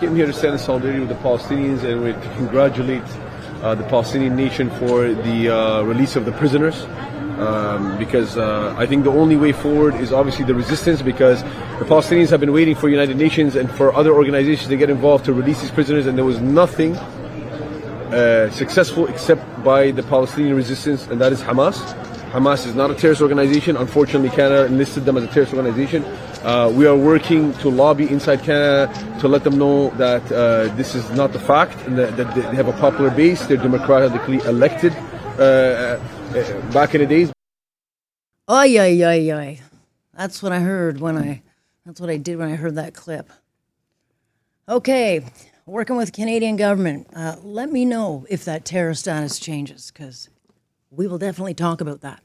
came here to stand in solidarity with the Palestinians and we to congratulate uh, the Palestinian nation for the uh, release of the prisoners. Um, because uh, I think the only way forward is obviously the resistance because the Palestinians have been waiting for United Nations and for other organizations to get involved to release these prisoners and there was nothing uh, successful except by the Palestinian resistance and that is Hamas. Hamas is not a terrorist organization. Unfortunately, Canada enlisted them as a terrorist organization. Uh, we are working to lobby inside Canada to let them know that uh, this is not the fact and that, that, they have a popular base. They're democratically elected uh, uh back in the days. Ay, ay, ay, ay. That's what I heard when I, that's what I did when I heard that clip. Okay, working with Canadian government. Uh, let me know if that terror status changes because we will definitely talk about that.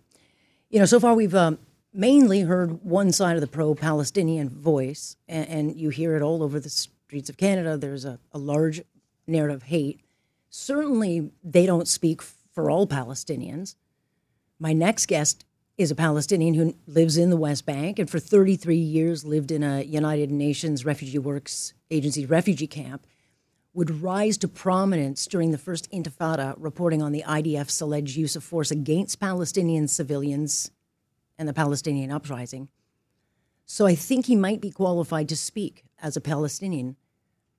You know, so far we've um, mainly heard one side of the pro Palestinian voice, and, and, you hear it all over the streets of Canada. There's a, a large narrative hate. Certainly, they don't speak for all Palestinians. My next guest is a Palestinian who lives in the West Bank and for 33 years lived in a United Nations Refugee Works Agency refugee camp would rise to prominence during the first Intifada, reporting on the IDF's alleged use of force against Palestinian civilians and the Palestinian uprising. So I think he might be qualified to speak as a Palestinian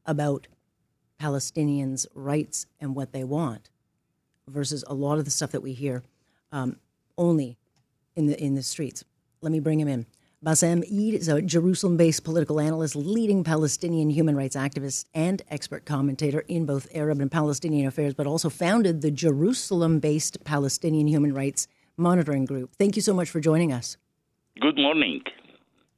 about Palestinians' rights and what they want, versus a lot of the stuff that we hear um, only in the in the streets. Let me bring him in. Bassem Eid is a Jerusalem based political analyst, leading Palestinian human rights activist, and expert commentator in both Arab and Palestinian affairs, but also founded the Jerusalem based Palestinian Human Rights Monitoring Group. Thank you so much for joining us. Good morning.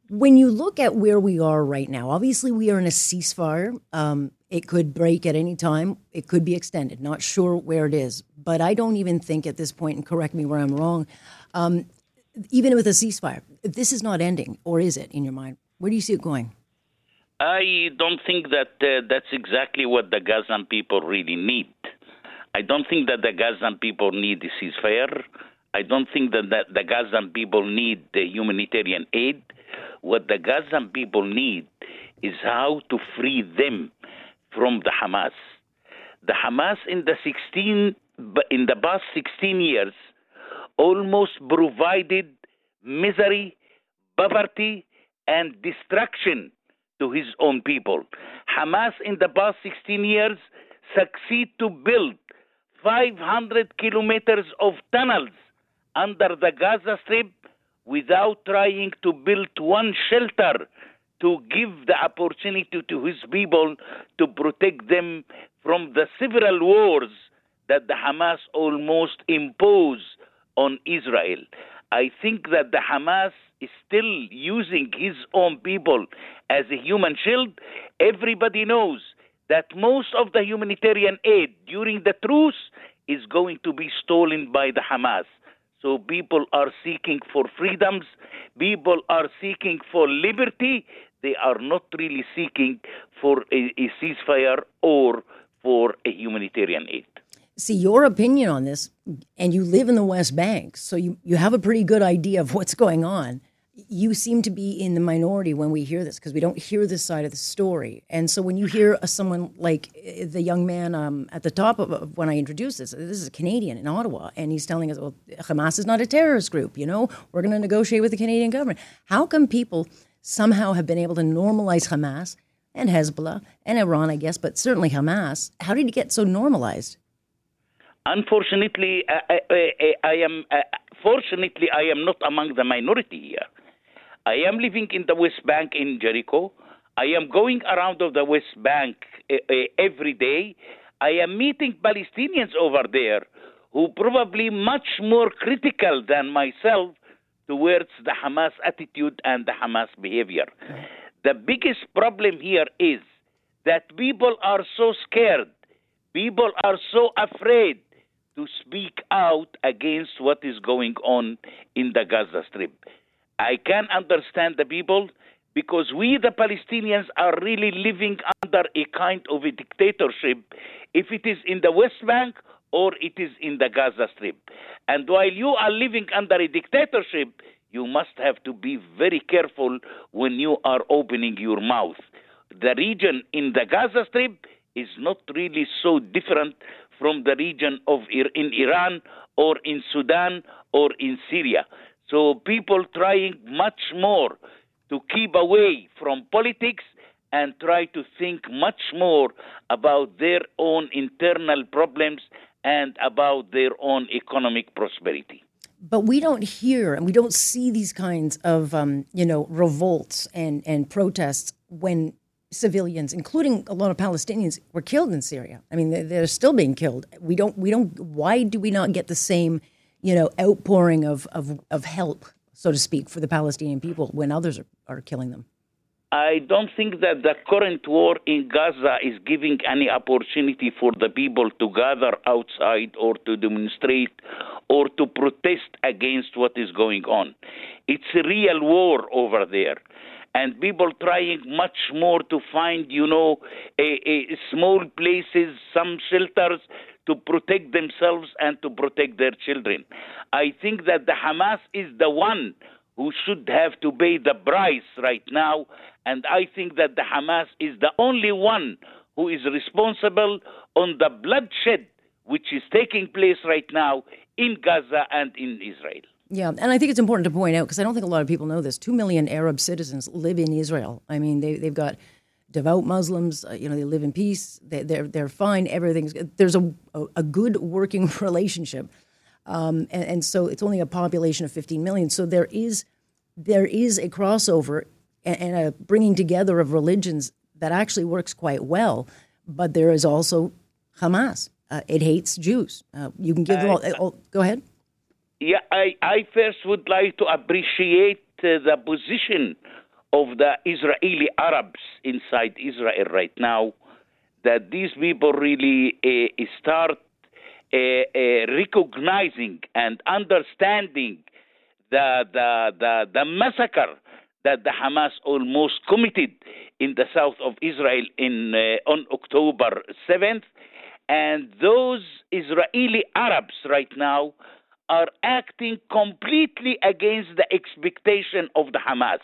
When you look at where we are right now, obviously we are in a ceasefire. Um, it could break at any time, it could be extended. Not sure where it is, but I don't even think at this point, and correct me where I'm wrong, um, even with a ceasefire, this is not ending, or is it in your mind? Where do you see it going? I don't think that uh, that's exactly what the Gazan people really need. I don't think that the Gazan people need a ceasefire. I don't think that, the Gazan people need the humanitarian aid. What the Gazan people need is how to free them from the Hamas. The Hamas in the 16 in the past 16 years almost provided misery, poverty, and destruction to his own people. Hamas in the past 16 years succeed to build 500 kilometers of tunnels under the Gaza Strip without trying to build one shelter to give the opportunity to his people to protect them from the several wars that the Hamas almost impose on Israel. I think that the Hamas is still using his own people as a human shield. Everybody knows that most of the humanitarian aid during the truce is going to be stolen by the Hamas. So people are seeking for freedoms, people are seeking for liberty. They are not really seeking for a, a ceasefire or for a humanitarian aid see your opinion on this, and you live in the West Bank, so you, you have a pretty good idea of what's going on. You seem to be in the minority when we hear this because we don't hear this side of the story. And so when you hear a, someone like eh, the young man um, at the top of, of, when I introduced this, this is a Canadian in Ottawa, and he's telling us, well, Hamas is not a terrorist group. You know, we're going to negotiate with the Canadian government. How come people somehow have been able to normalize Hamas and Hezbollah and Iran, I guess, but certainly Hamas? How did it get so normalized? Unfortunately, I, I, I am. Uh, fortunately, I am not among the minority here. I am living in the West Bank in Jericho. I am going around of the West Bank uh, uh, every day. I am meeting Palestinians over there who probably much more critical than myself towards the Hamas attitude and the Hamas behavior. The biggest problem here is that people are so scared. People are so afraid to speak out against what is going on in the Gaza Strip. I can understand the people because we, the Palestinians, are really living under a kind of a dictatorship, if it is in the West Bank or it is in the Gaza Strip. And while you are living under a dictatorship, you must have to be very careful when you are opening your mouth. the region in the Gaza Strip is not really so different from the region of in Iran or in Sudan or in Syria. So people trying much more to keep away from politics and try to think much more about their own internal problems and about their own economic prosperity. But we don't hear and we don't see these kinds of, um, you know, revolts and, and protests when civilians, including a lot of Palestinians, were killed in Syria. I mean, they're, they're still being killed. We don't, we don't. Why do we not get the same, you know, outpouring of of, of help, so to speak, for the Palestinian people when others are, are killing them? I don't think that the current war in Gaza is giving any opportunity for the people to gather outside or to demonstrate or to protest against what is going on. It's a real war over there. And people trying much more to find, you know, a, a small places, some shelters to protect themselves and to protect their children. I think that the Hamas is the one who should have to pay the price right now. And I think that the Hamas is the only one who is responsible on the bloodshed which is taking place right now in Gaza and in Israel. Yeah, and I think it's important to point out because I don't think a lot of people know this. Two million Arab citizens live in Israel. I mean, they they've got devout Muslims. Uh, you know, they live in peace. They, are they're, they're fine. Everything's there's a a, good working relationship, um, and, and so it's only a population of 15 million. So there is there is a crossover and, and a bringing together of religions that actually works quite well. But there is also Hamas. Uh, it hates Jews. Uh, you can give them all. Oh, go ahead. Yeah, I, I first would like to appreciate uh, the position of the Israeli Arabs inside Israel right now. That these people really uh, start uh, uh, recognizing and understanding the, the, the, the massacre that the Hamas almost committed in the south of Israel in, on October 7th. And those Israeli Arabs right now are acting completely against the expectation of the Hamas.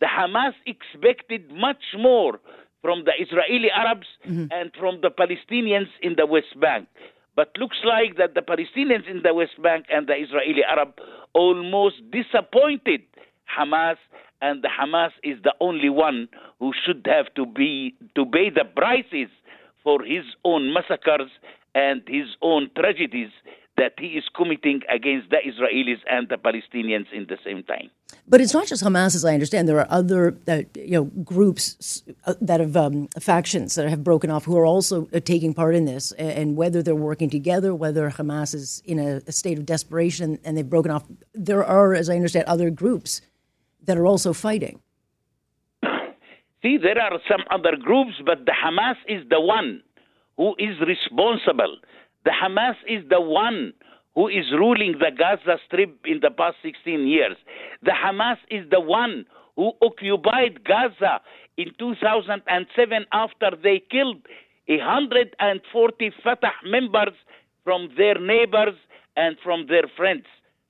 The Hamas expected much more from the Israeli Arabs mm-hmm. and from the Palestinians in the West Bank. But looks like that the Palestinians in the West Bank and the Israeli Arab almost disappointed Hamas, and the Hamas is the only one who should have to be to pay the prices for his own massacres and his own tragedies that he is committing against the Israelis and the Palestinians in the same time. But it's not just Hamas, as I understand. There are other, uh, you know, groups uh, that have um, factions that have broken off who are also uh, taking part in this. And whether they're working together, whether Hamas is in a, a state of desperation and they've broken off, there are, as I understand, other groups that are also fighting. See, there are some other groups, but the Hamas is the one who is responsible the Hamas is the one who is ruling the Gaza Strip in the past 16 years. The Hamas is the one who occupied Gaza in 2007 after they killed 140 Fatah members from their neighbors and from their friends.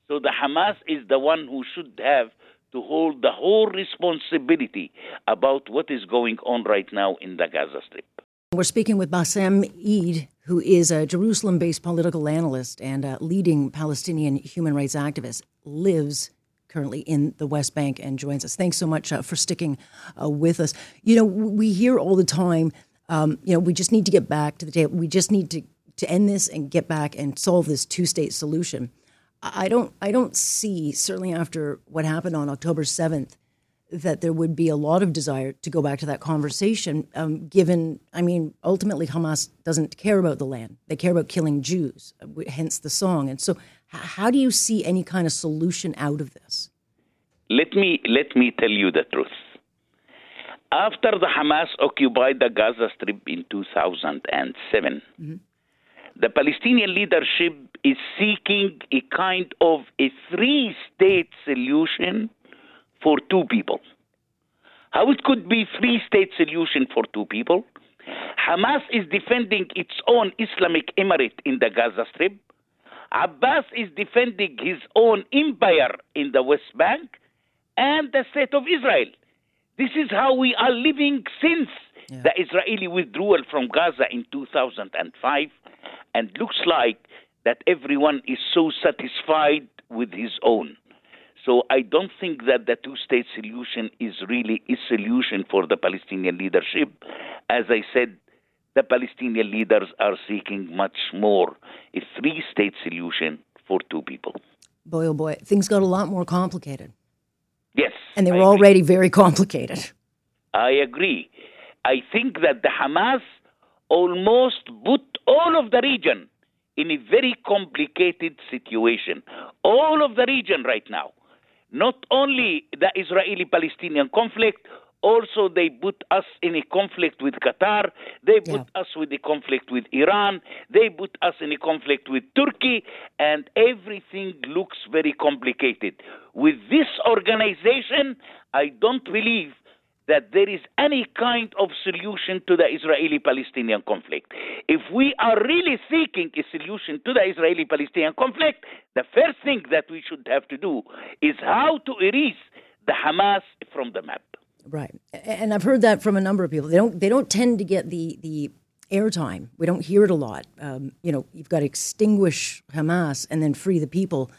So the Hamas is the one who should have to hold the whole responsibility about what is going on right now in the Gaza Strip. We're speaking with Bassem Eid, who is a Jerusalem based political analyst and a leading Palestinian human rights activist, lives currently in the West Bank and joins us. Thanks so much uh, for sticking uh, with us. You know, we hear all the time, um, you know, we just need to get back to the table. We just need to, to end this and get back and solve this two state solution. I don't, I don't see, certainly after what happened on October 7th, that there would be a lot of desire to go back to that conversation, um, given, I mean, ultimately Hamas doesn't care about the land. They care about killing Jews, uh, hence the song. And so, how do you see any kind of solution out of this? Let me, let me tell you the truth. After the Hamas occupied the Gaza Strip in 2007, mm-hmm. the Palestinian leadership is seeking a kind of a three state solution for two people. How it could be three state solution for two people? Hamas is defending its own Islamic emirate in the Gaza Strip. Abbas is defending his own empire in the West Bank and the state of Israel. This is how we are living since yeah. the Israeli withdrawal from Gaza in 2005, and looks like that everyone is so satisfied with his own. So I don't think that the two-state solution is really a solution for the Palestinian leadership. As I said, the Palestinian leaders are seeking much more a three-state solution for two people. Boy, oh boy, things got a lot more complicated. Yes. And they were already very complicated. I agree. I think that the Hamas almost put all of the region in a very complicated situation. All of the region right now. Not only the Israeli Palestinian conflict, also they put us in a conflict with Qatar, they put yeah. us with a conflict with Iran, they put us in a conflict with Turkey, and everything looks very complicated. With this organization, I don't believe that there is any kind of solution to the Israeli Palestinian conflict. If we are really seeking a solution to the Israeli Palestinian conflict, the first thing that we should have to do is how to erase the Hamas from the map. Right. And I've heard that from a number of people. They don't they don't tend to get the the airtime. We don't hear it a lot. Um, you know, you've got to extinguish Hamas and then free the people.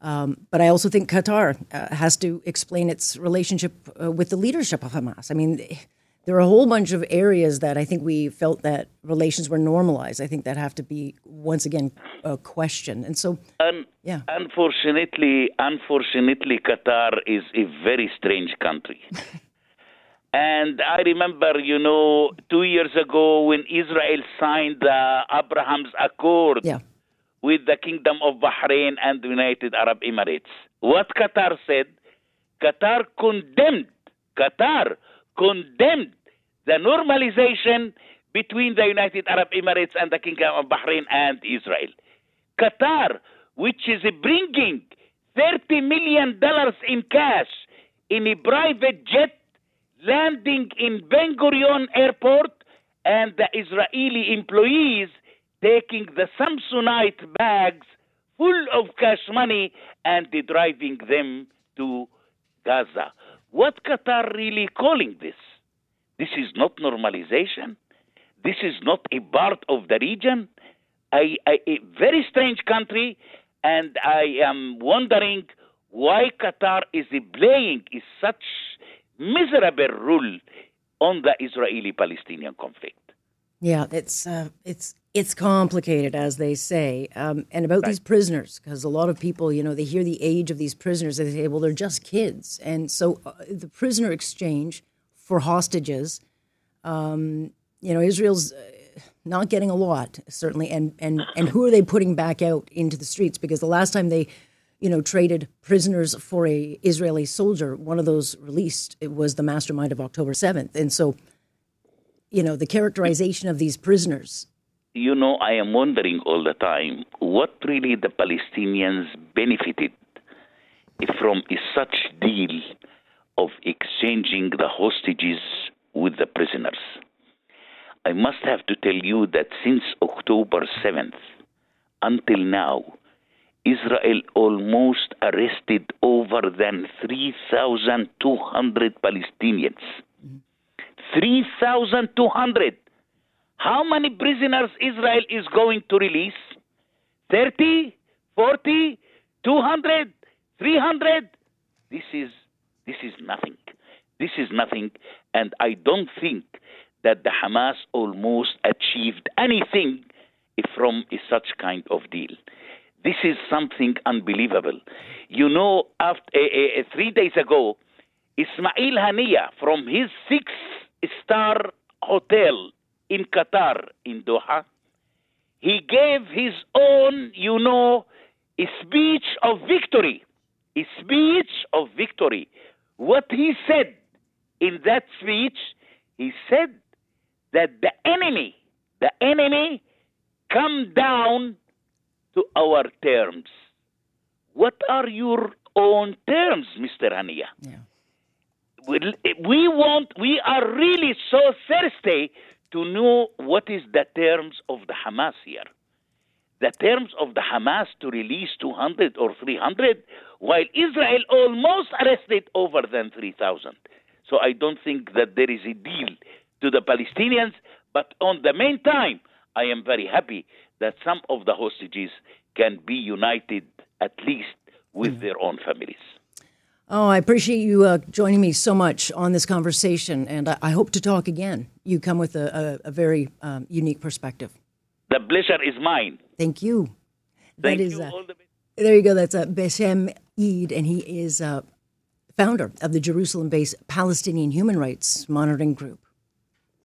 Um, but I also think Qatar uh, has to explain its relationship uh, with the leadership of Hamas. I mean, there are a whole bunch of areas that I think we felt that relations were normalized. I think that have to be once again uh, questioned. And so, um, yeah. Unfortunately, unfortunately, Qatar is a very strange country. and I remember, you know, two years ago when Israel signed the Abraham's Accord. Yeah with the Kingdom of Bahrain and the United Arab Emirates. What Qatar said, Qatar condemned, Qatar condemned the normalization between the United Arab Emirates and the Kingdom of Bahrain and Israel. Qatar, which is bringing $30 million in cash in a private jet landing in Ben Gurion Airport, and the Israeli employees taking the Samsonite bags full of cash money and driving them to Gaza. What Qatar really calling this? This is not normalization. This is not a part of the region. A, a, a very strange country, and I am wondering why Qatar is playing such miserable role on the Israeli-Palestinian conflict. Yeah, it's uh, it's it's complicated, as they say. Um, and about right. these prisoners, because a lot of people, you know, they hear the age of these prisoners, and they say, well, they're just kids. And so uh, the prisoner exchange for hostages, um, you know, Israel's uh, not getting a lot, certainly. And, and, and who are they putting back out into the streets? Because the last time they, you know, traded prisoners for a Israeli soldier, one of those released, it was the mastermind of October 7th. And so, you know, the characterization of these prisoners you know, I am wondering all the time what really the Palestinians benefited from such deal of exchanging the hostages with the prisoners. I must have to tell you that since October 7th until now, Israel almost arrested over than 3,200 Palestinians. 3,200 how many prisoners Israel is going to release? 30, 40, 200, 300? This is this is nothing. This is nothing and I don't think that the Hamas almost achieved anything from such kind of deal. This is something unbelievable. You know, after uh, uh, three days ago, Ismail Haniya from his six-star hotel in Qatar, in Doha, he gave his own, you know, a speech of victory. A speech of victory. What he said in that speech, he said that the enemy, the enemy, come down to our terms. What are your own terms, Mr. Haniya? Yeah. We want, we are really so thirsty to know what is the terms of the Hamas here. The terms of the Hamas to release 200 or 300, while Israel almost arrested over than 3,000. So I don't think that there is a deal to the Palestinians. But on the meantime, I am very happy that some of the hostages can be united at least with mm. their own families. Oh, I appreciate you uh, joining me so much on this conversation, and I, I hope to talk again. You come with a, a, a very um, unique perspective. The pleasure is mine. Thank you. Thank that is, you. uh, all the there you go. That's uh, Bassem Eid, and he is uh, founder of the Jerusalem based Palestinian Human Rights Monitoring Group.